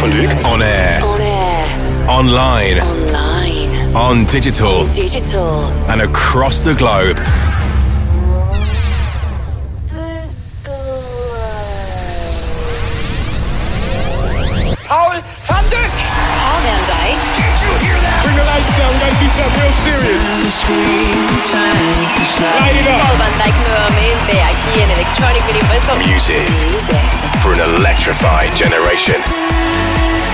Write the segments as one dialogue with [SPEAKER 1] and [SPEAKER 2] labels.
[SPEAKER 1] van Dyk.
[SPEAKER 2] On air.
[SPEAKER 3] On air.
[SPEAKER 2] Online.
[SPEAKER 3] Online.
[SPEAKER 2] On digital.
[SPEAKER 3] Digital.
[SPEAKER 2] And across the globe.
[SPEAKER 4] Paul van Dyk.
[SPEAKER 3] Paul van Dyk.
[SPEAKER 1] Did you hear that?
[SPEAKER 4] Bring the lights down. We gotta do something real serious. Light it up.
[SPEAKER 5] Paul van Dyk nuevamente aquí en Electronic Universal.
[SPEAKER 2] Music
[SPEAKER 3] Music.
[SPEAKER 2] for an electrified generation.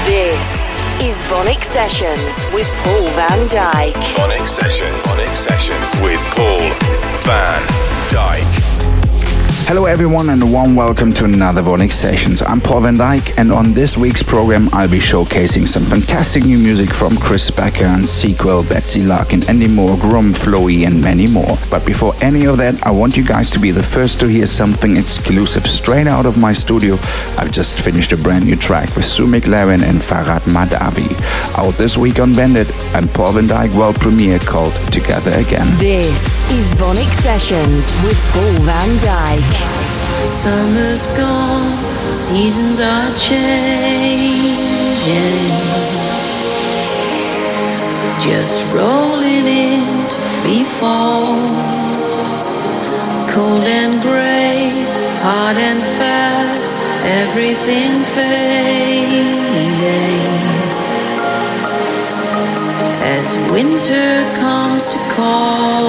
[SPEAKER 3] This is VONYC Sessions with Paul van Dyk.
[SPEAKER 2] VONYC Sessions. VONYC Sessions with Paul van Dyk.
[SPEAKER 6] Hello, everyone, and a warm welcome to another VONYC Sessions. I'm Paul van Dyk, and on this week's program, I'll be showcasing some fantastic new music from Chris Becker and Sequel, Betsy and Andy Moore, Grum, Floey, and many more. But before any of that, I want you guys to be the first to hear something exclusive straight out of my studio. I've just finished a brand new track with Sue McLaren and Farhad Mahdavi. Out this week on Vandit and Paul van Dyk world premiere called Together Again.
[SPEAKER 3] This is VONYC Sessions with Paul van Dyk.
[SPEAKER 7] Summer's gone, seasons are changing. Just rolling into free fall. Cold and gray, hard and fast, everything fading. As winter comes to call.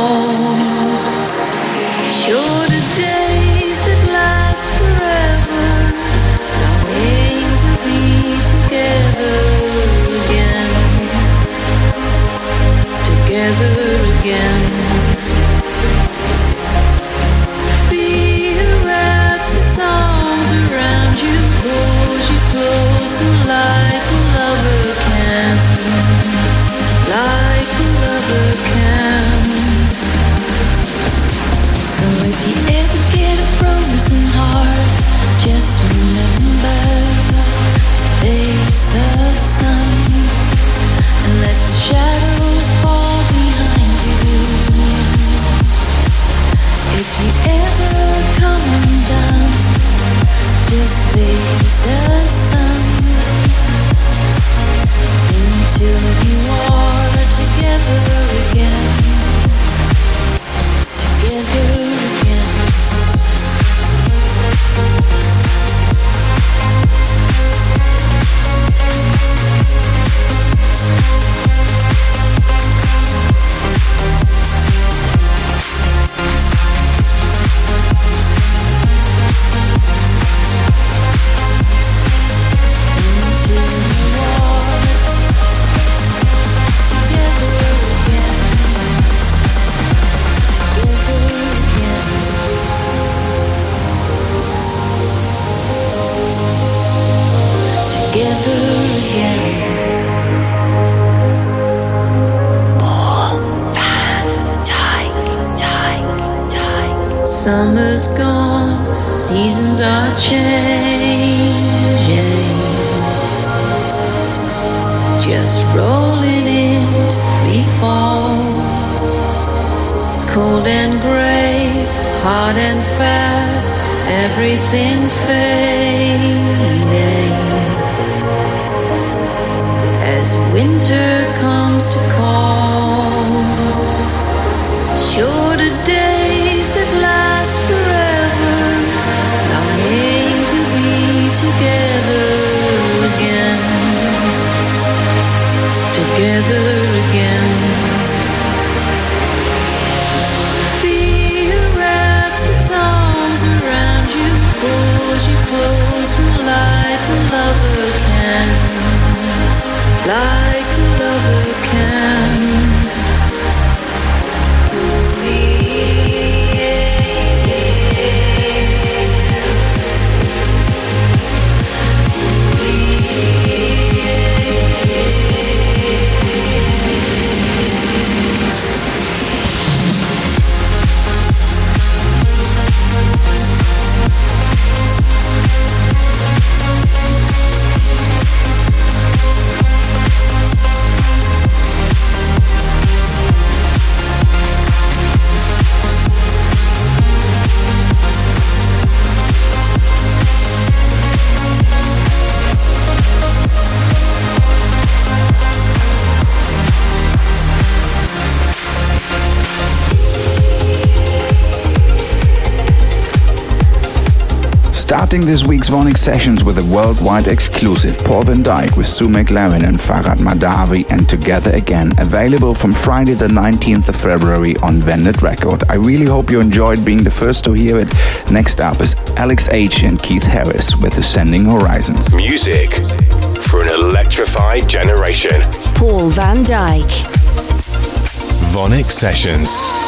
[SPEAKER 7] Sure Cold and gray, hard and fast, everything fading. As winter comes to call. The days that last forever Longing to be together again Together again like a lover can. Like
[SPEAKER 6] Starting this week's VONYC sessions with a worldwide exclusive Paul van Dyk with Sue McLaren and Farhad Mahdavi and Together Again, available from Friday the 19th of February on Vandit Record. I really hope you enjoyed being the first to hear it. Next up is Alex H and Keith Harris with Ascending Horizons.
[SPEAKER 8] Music for an electrified generation.
[SPEAKER 3] Paul van Dyk.
[SPEAKER 8] VONYC Sessions.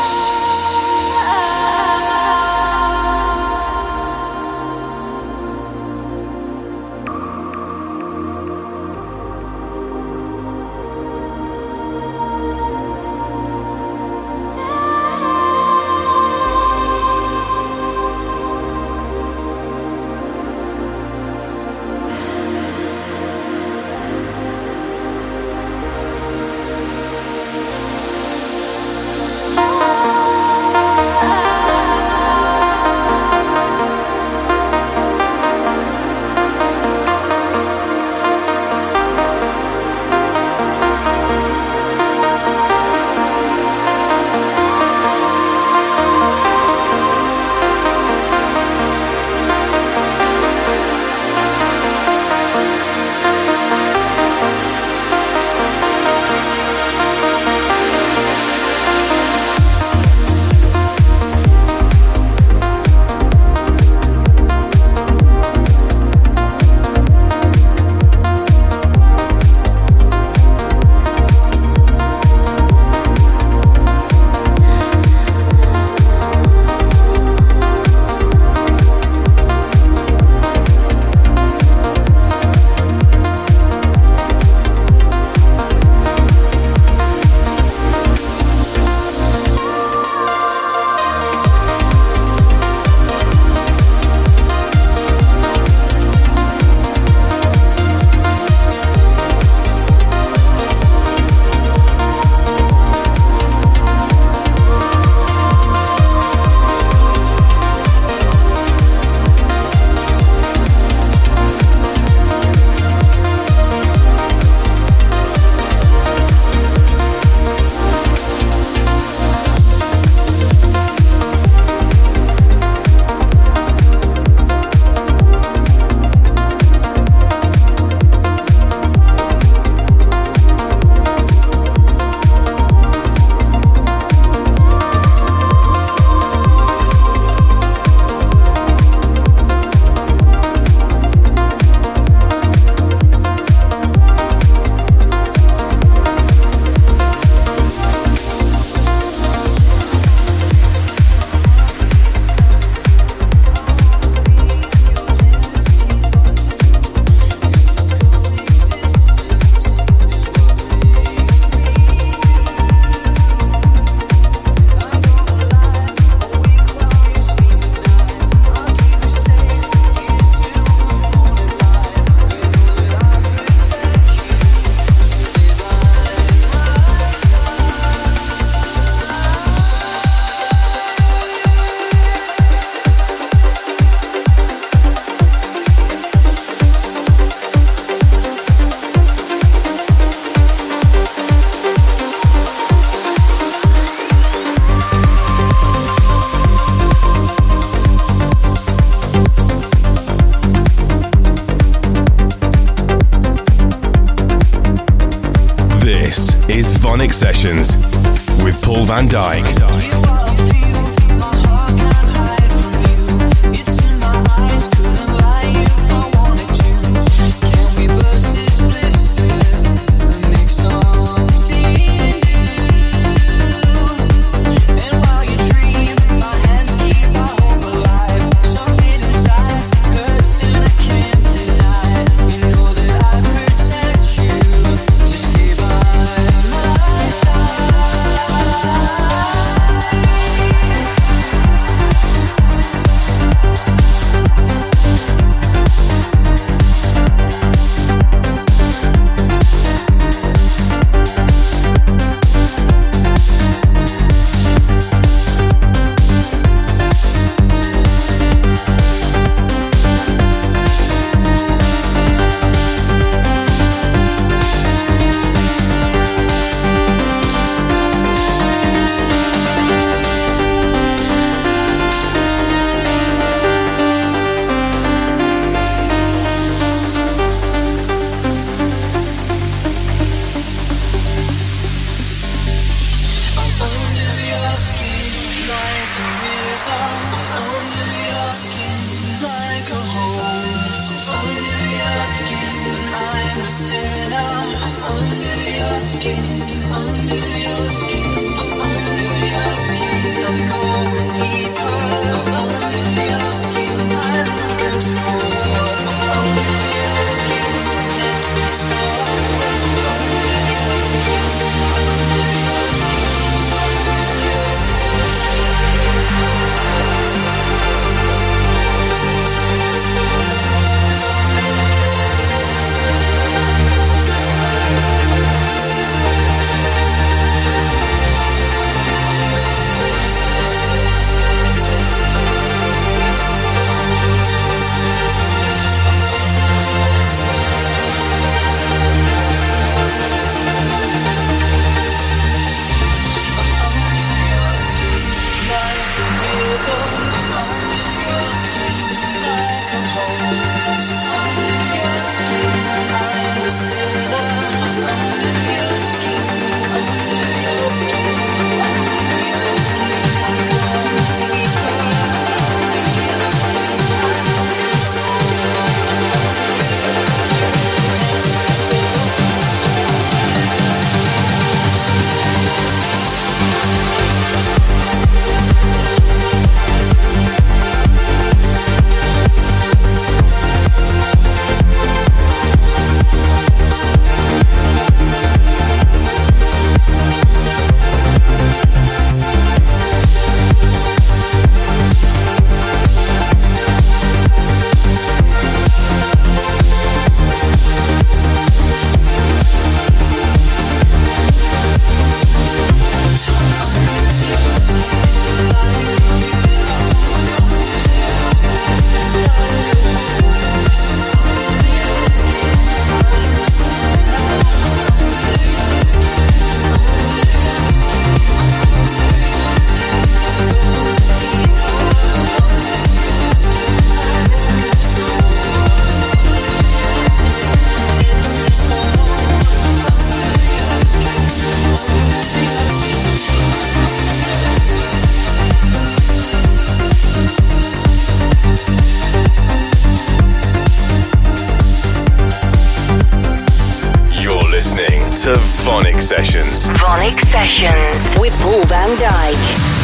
[SPEAKER 8] to VONYC
[SPEAKER 7] Sessions.
[SPEAKER 6] VONYC Sessions with Paul Van Dyk.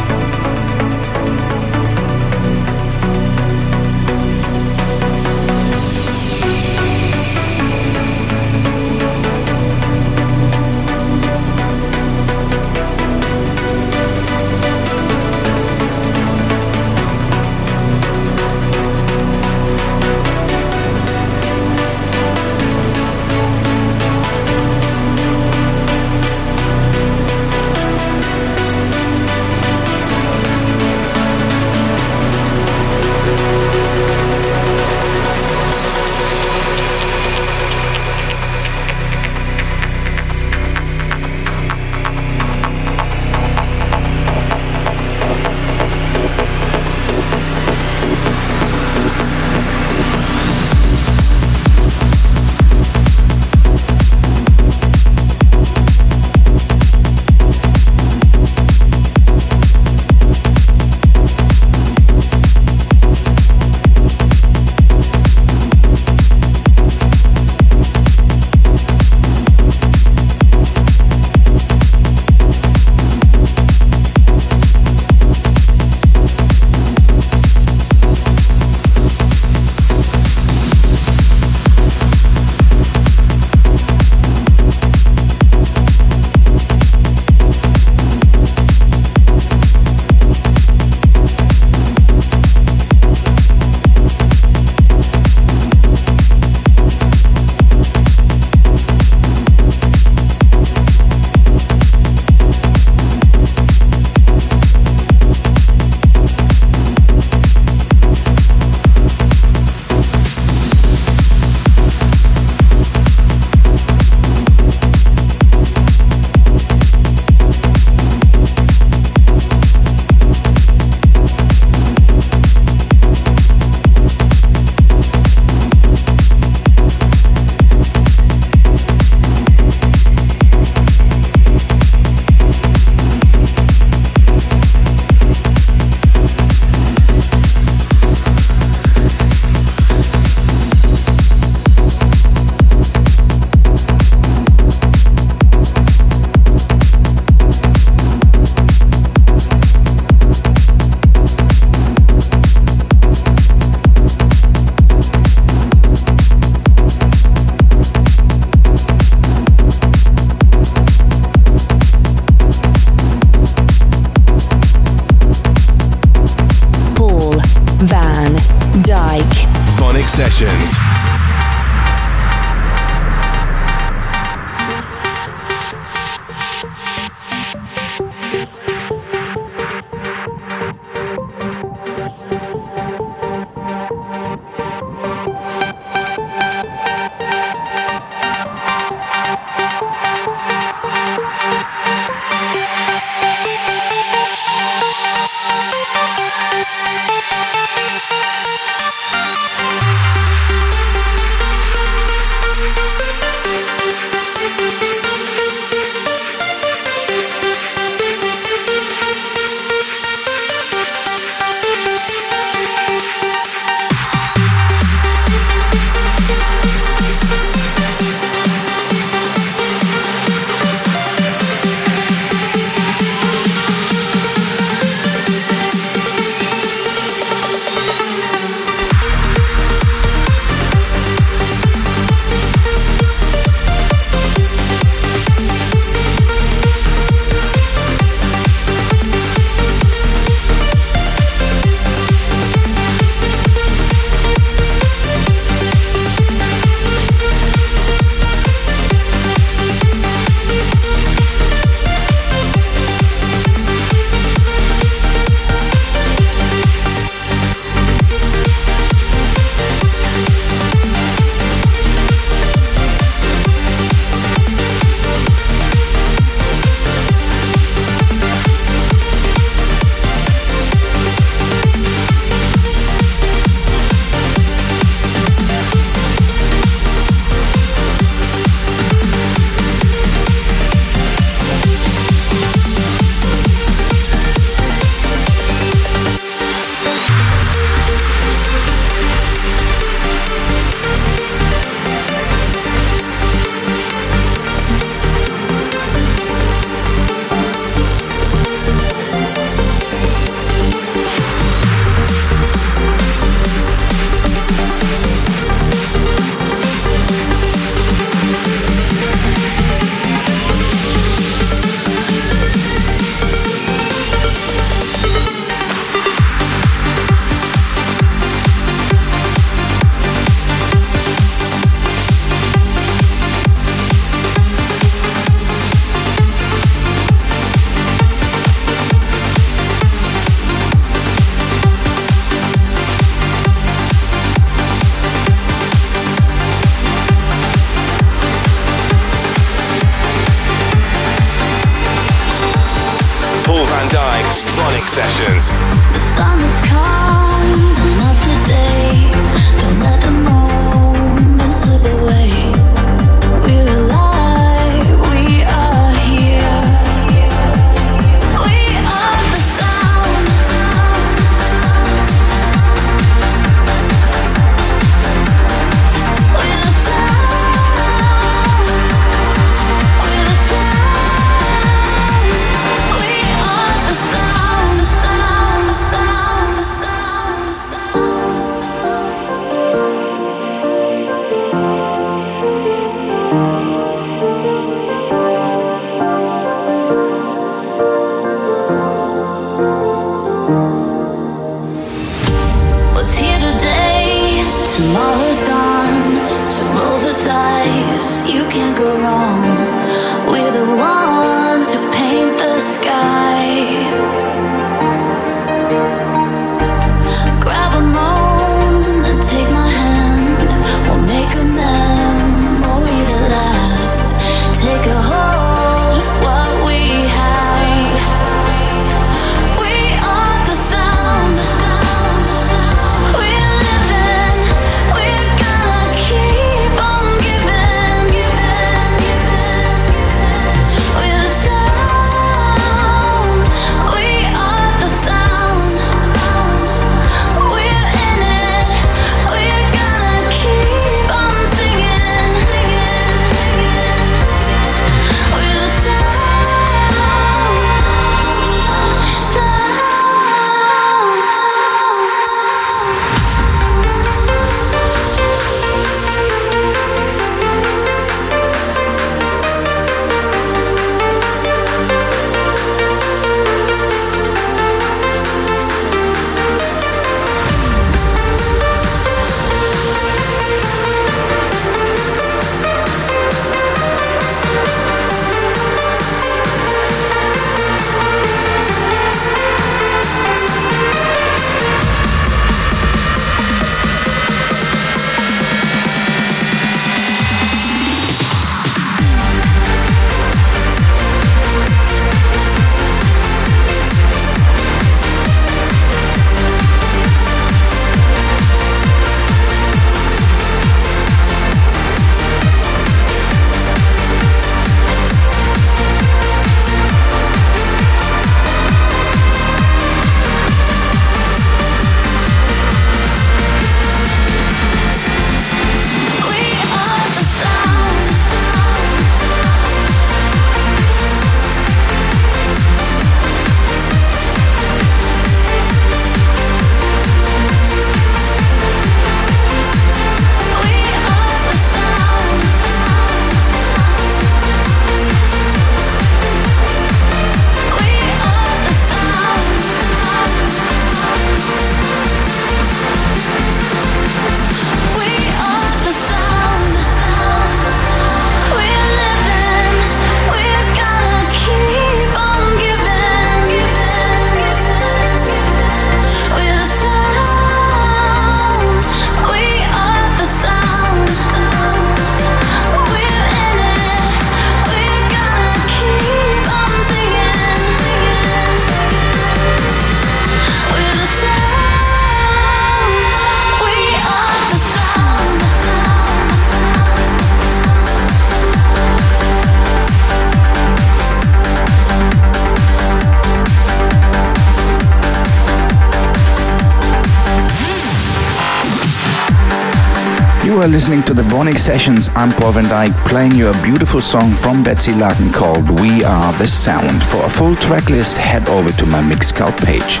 [SPEAKER 6] Listening to the VONYC Sessions. I'm Paul van Dyk playing you a beautiful song from Betsie Larkin called We Are the Sound. For a full track list, head over to my Mixcloud page.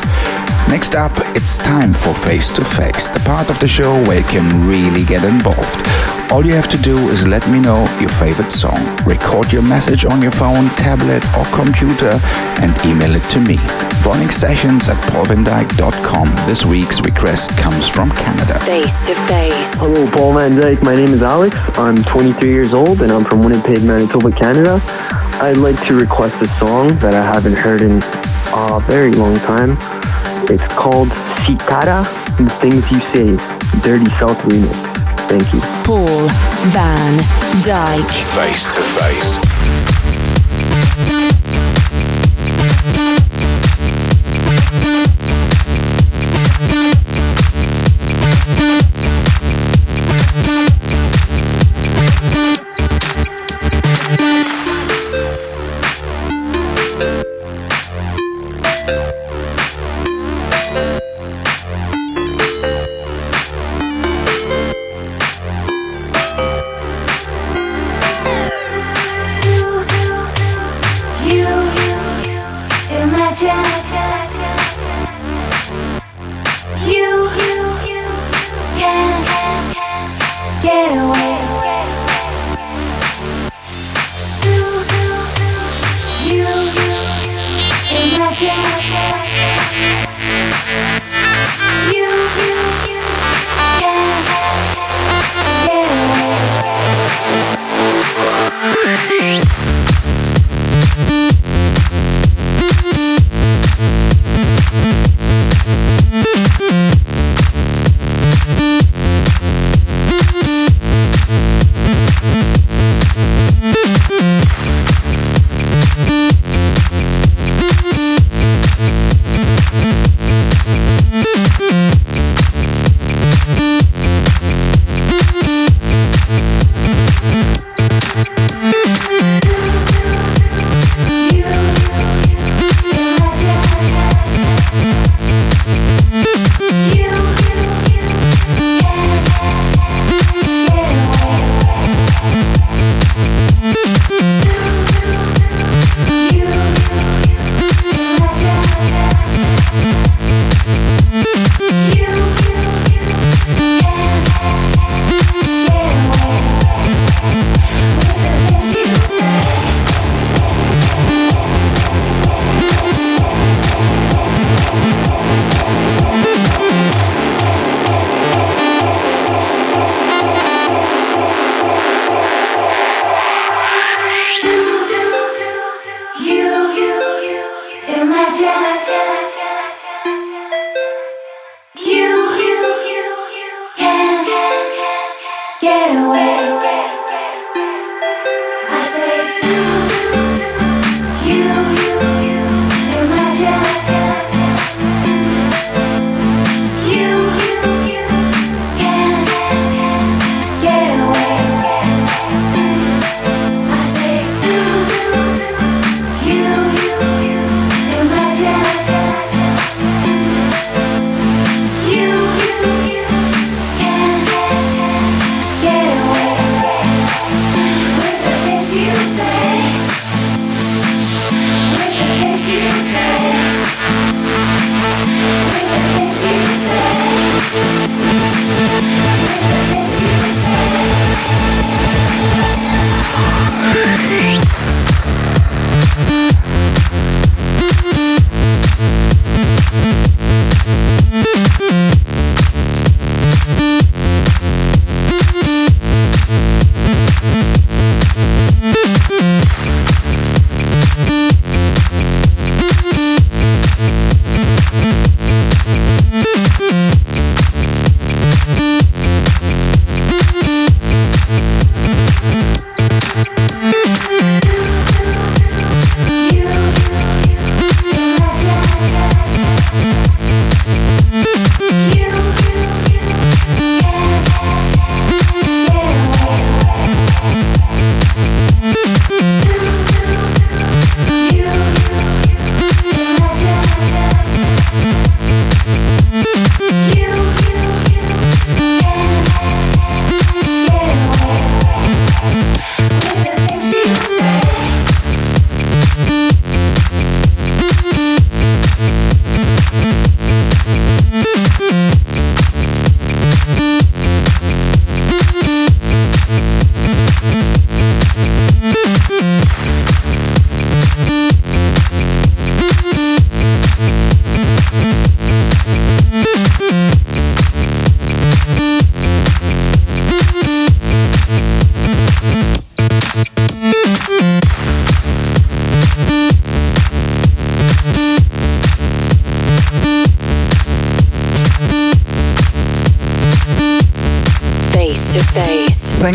[SPEAKER 6] Next up, it's time for Face to Face, the part of the show where you can really get involved. All you have to do is let me know your favorite song. Record your message on your phone, tablet, or computer and email it to me. VONYC Sessions at paulvandyk.com. This week's request comes from Canada.
[SPEAKER 3] Face to Face.
[SPEAKER 1] Hello, Paul van Dyk. My name is Alex. I'm 23 years old and I'm from Winnipeg, Manitoba, Canada. I'd like to request a song that I haven't heard in a very long time. It's called Cicada, The Things You Say, Dirty South Remix. Thank you.
[SPEAKER 3] Paul van Dyk.
[SPEAKER 2] Face to face.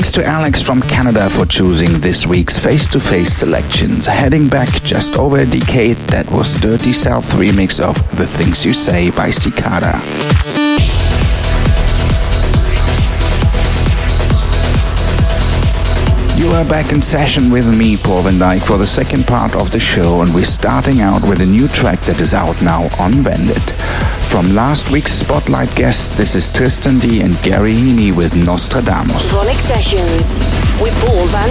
[SPEAKER 6] Thanks to Alex from Canada for choosing this week's face to face selections. Heading back just over a decade, that was Dirty South remix of The Things You Say by Cicada. You are back in session with me, Paul Van Dyk, for the second part of the show, and we're starting out with a new track that is out now on Vandit. From last week's Spotlight guest, this is Tristan D and Gary Heaney with Nostradamus.
[SPEAKER 3] VONYC Sessions with Paul Van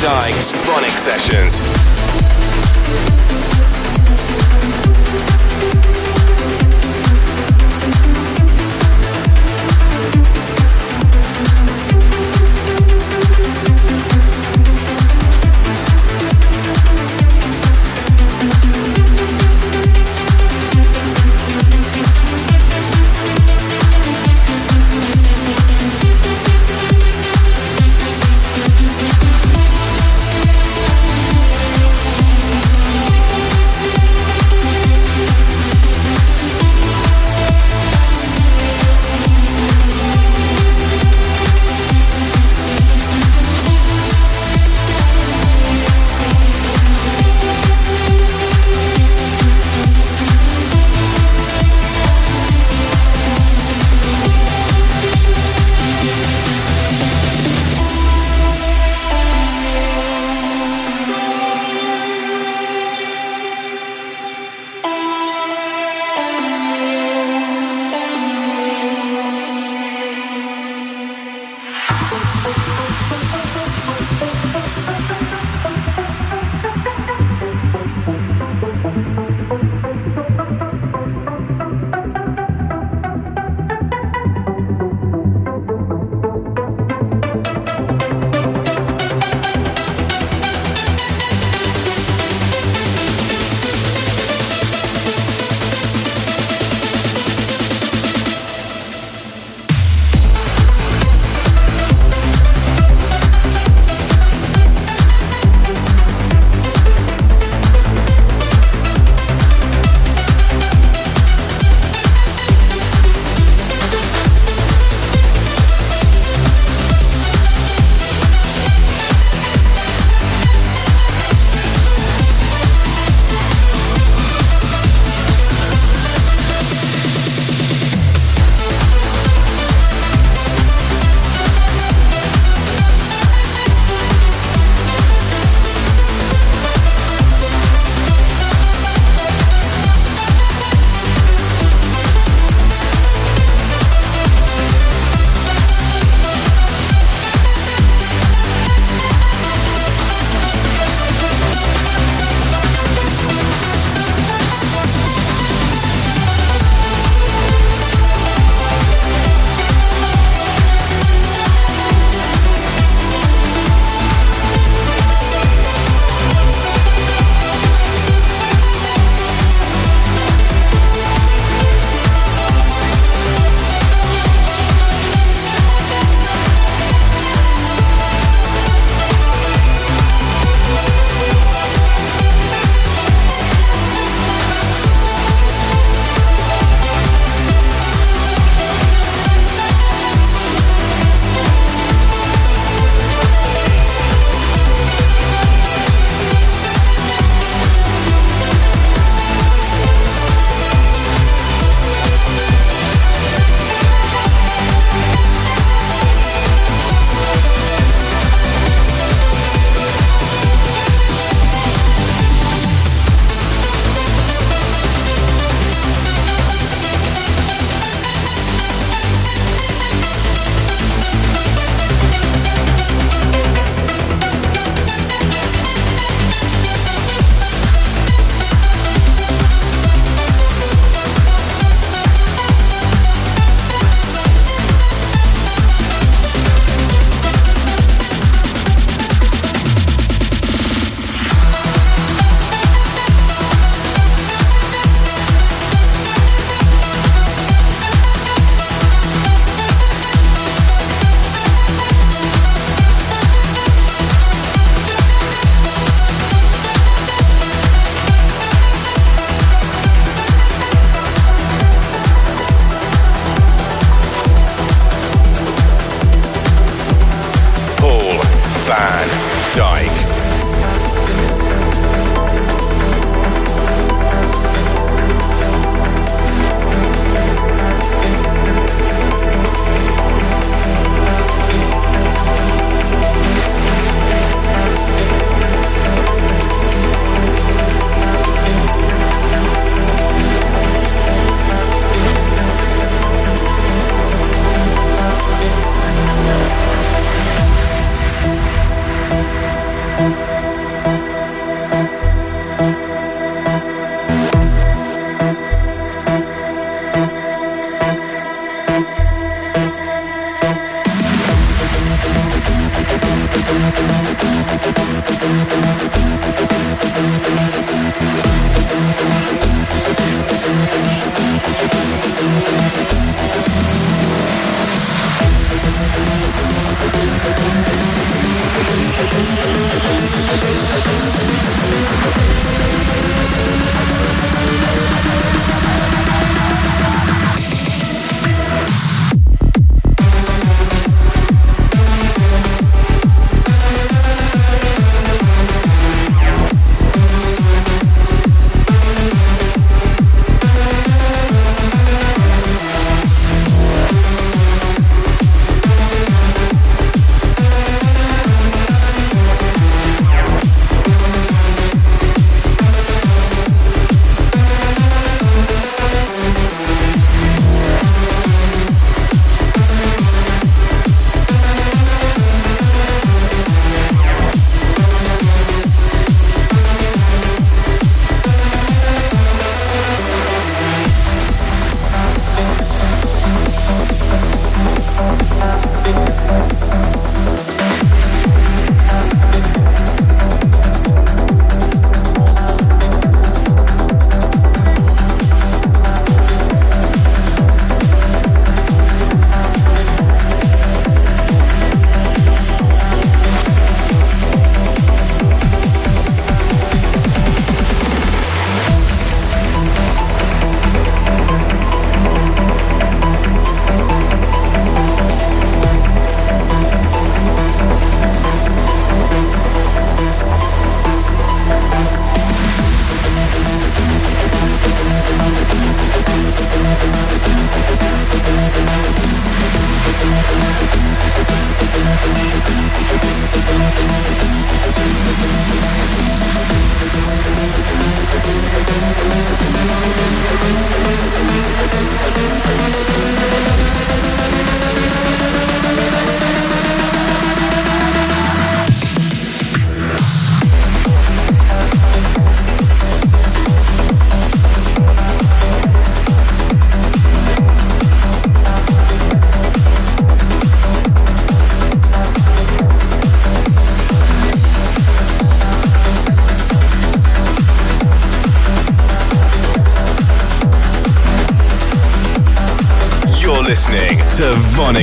[SPEAKER 3] Dyk.
[SPEAKER 2] sessions.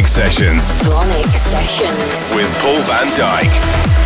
[SPEAKER 2] Sessions.
[SPEAKER 3] VONYC Sessions.
[SPEAKER 2] With Paul van Dyk.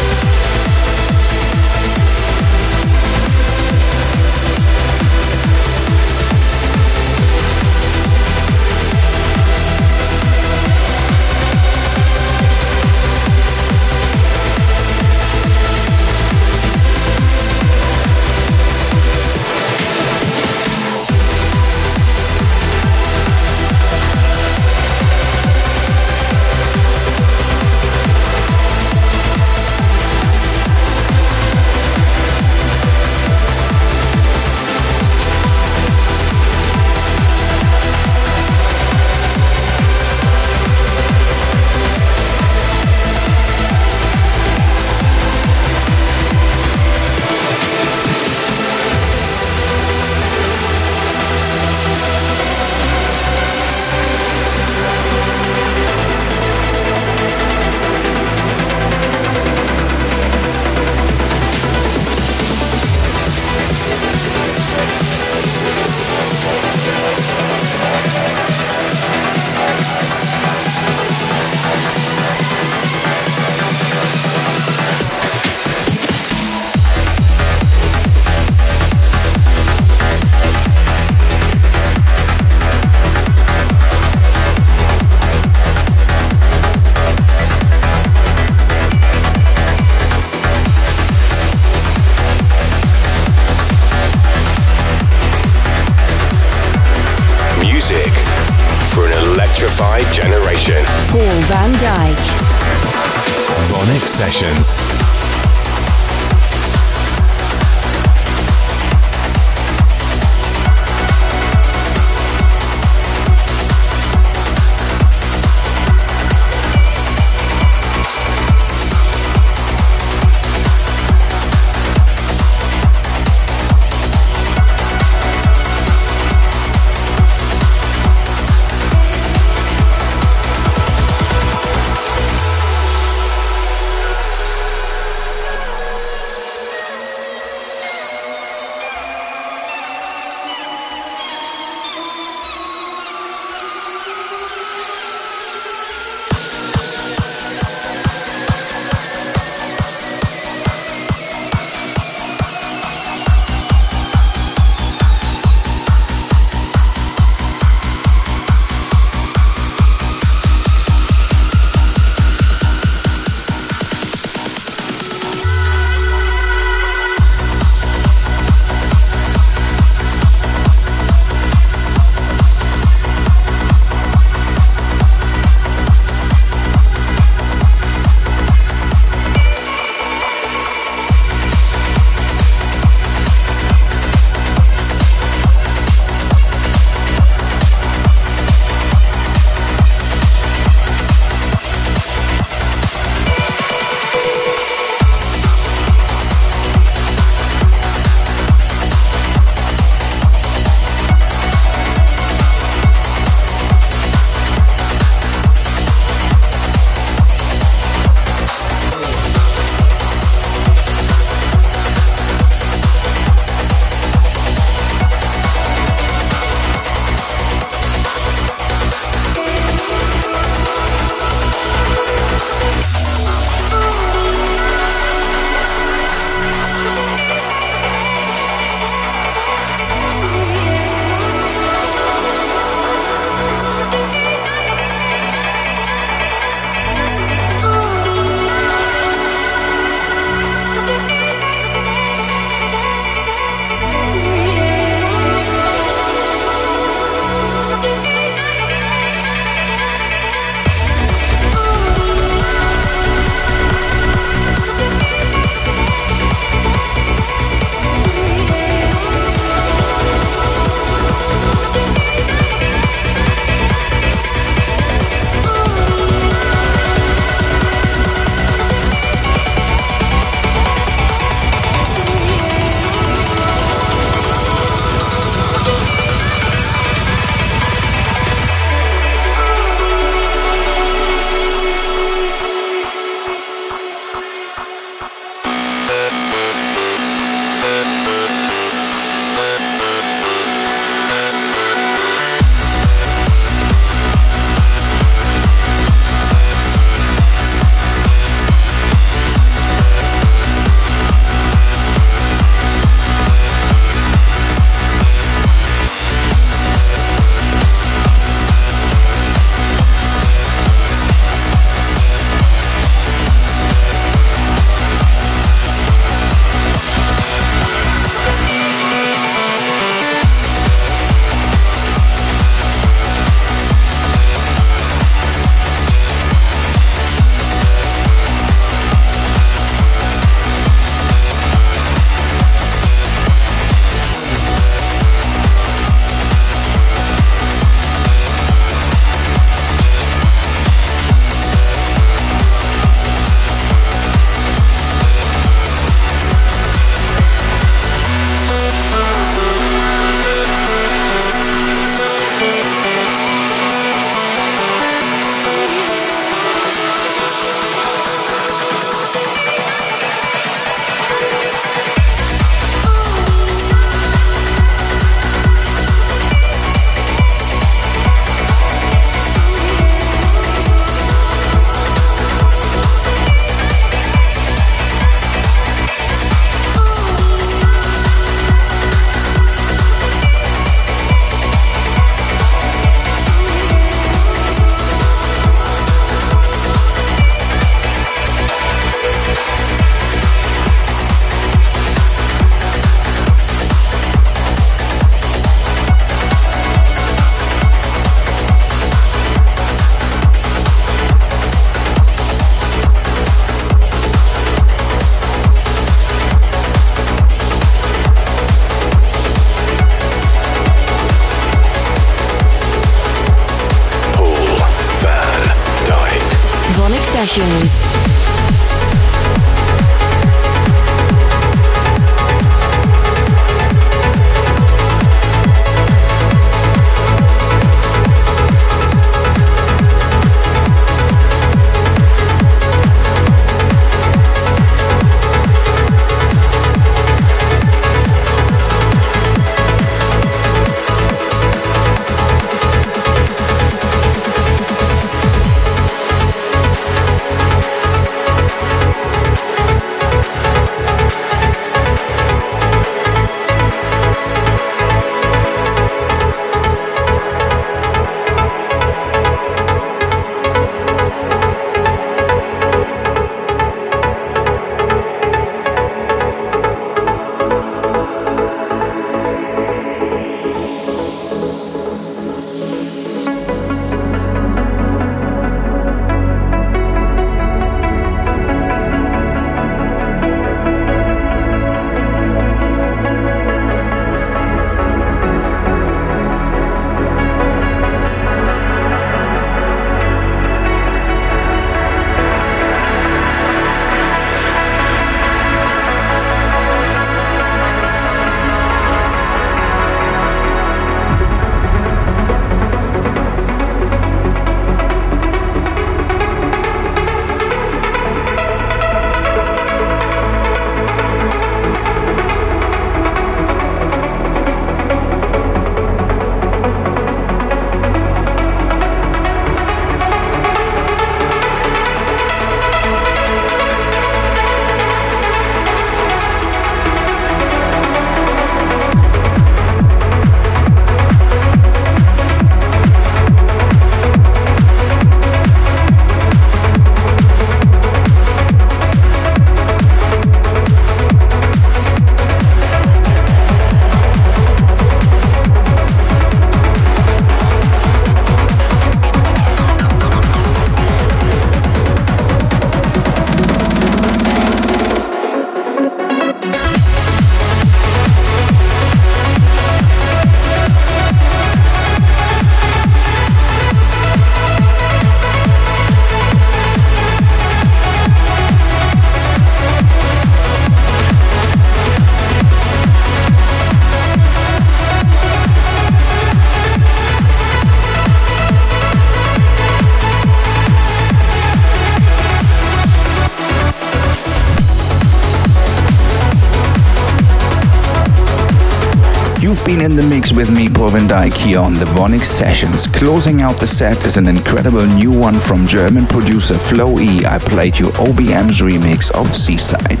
[SPEAKER 6] Been in the mix with me, Paul van Dyk, here on the VONYC Sessions. Closing out the set is an incredible new one from German producer Flo E. I played you OBM's remix of Seaside.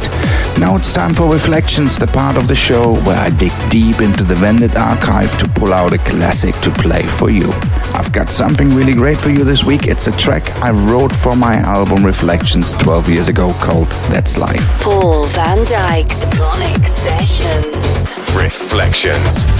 [SPEAKER 6] Now it's time for Reflections, the part of the show where I dig deep into the Vandit archive to pull out a classic to play for you. I've got something really great for you this week. It's a track I wrote for my album Reflections 12 years ago called That's Life.
[SPEAKER 3] Paul van Dyk's VONYC Sessions.
[SPEAKER 8] Reflections.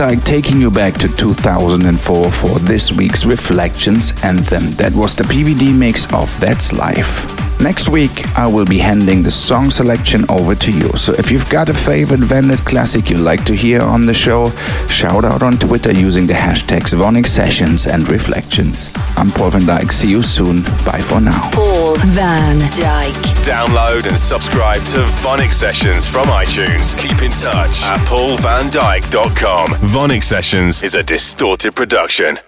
[SPEAKER 6] I'm Paul van Dyk taking you back to 2004 for this week's Reflections Anthem. That was the PVD mix of That's Life. Next week, I will be handing the song selection over to you. So if you've got a favorite Vandit classic you'd like to hear on the show, shout out on Twitter using the hashtags VONYC Sessions and Reflections. I'm Paul van Dyk. See you soon. Bye for now.
[SPEAKER 3] Paul van Dyk.
[SPEAKER 2] Download and subscribe to VONYC Sessions from iTunes. Keep in touch at paulvandyk.com. VONYC Sessions is a distorted production.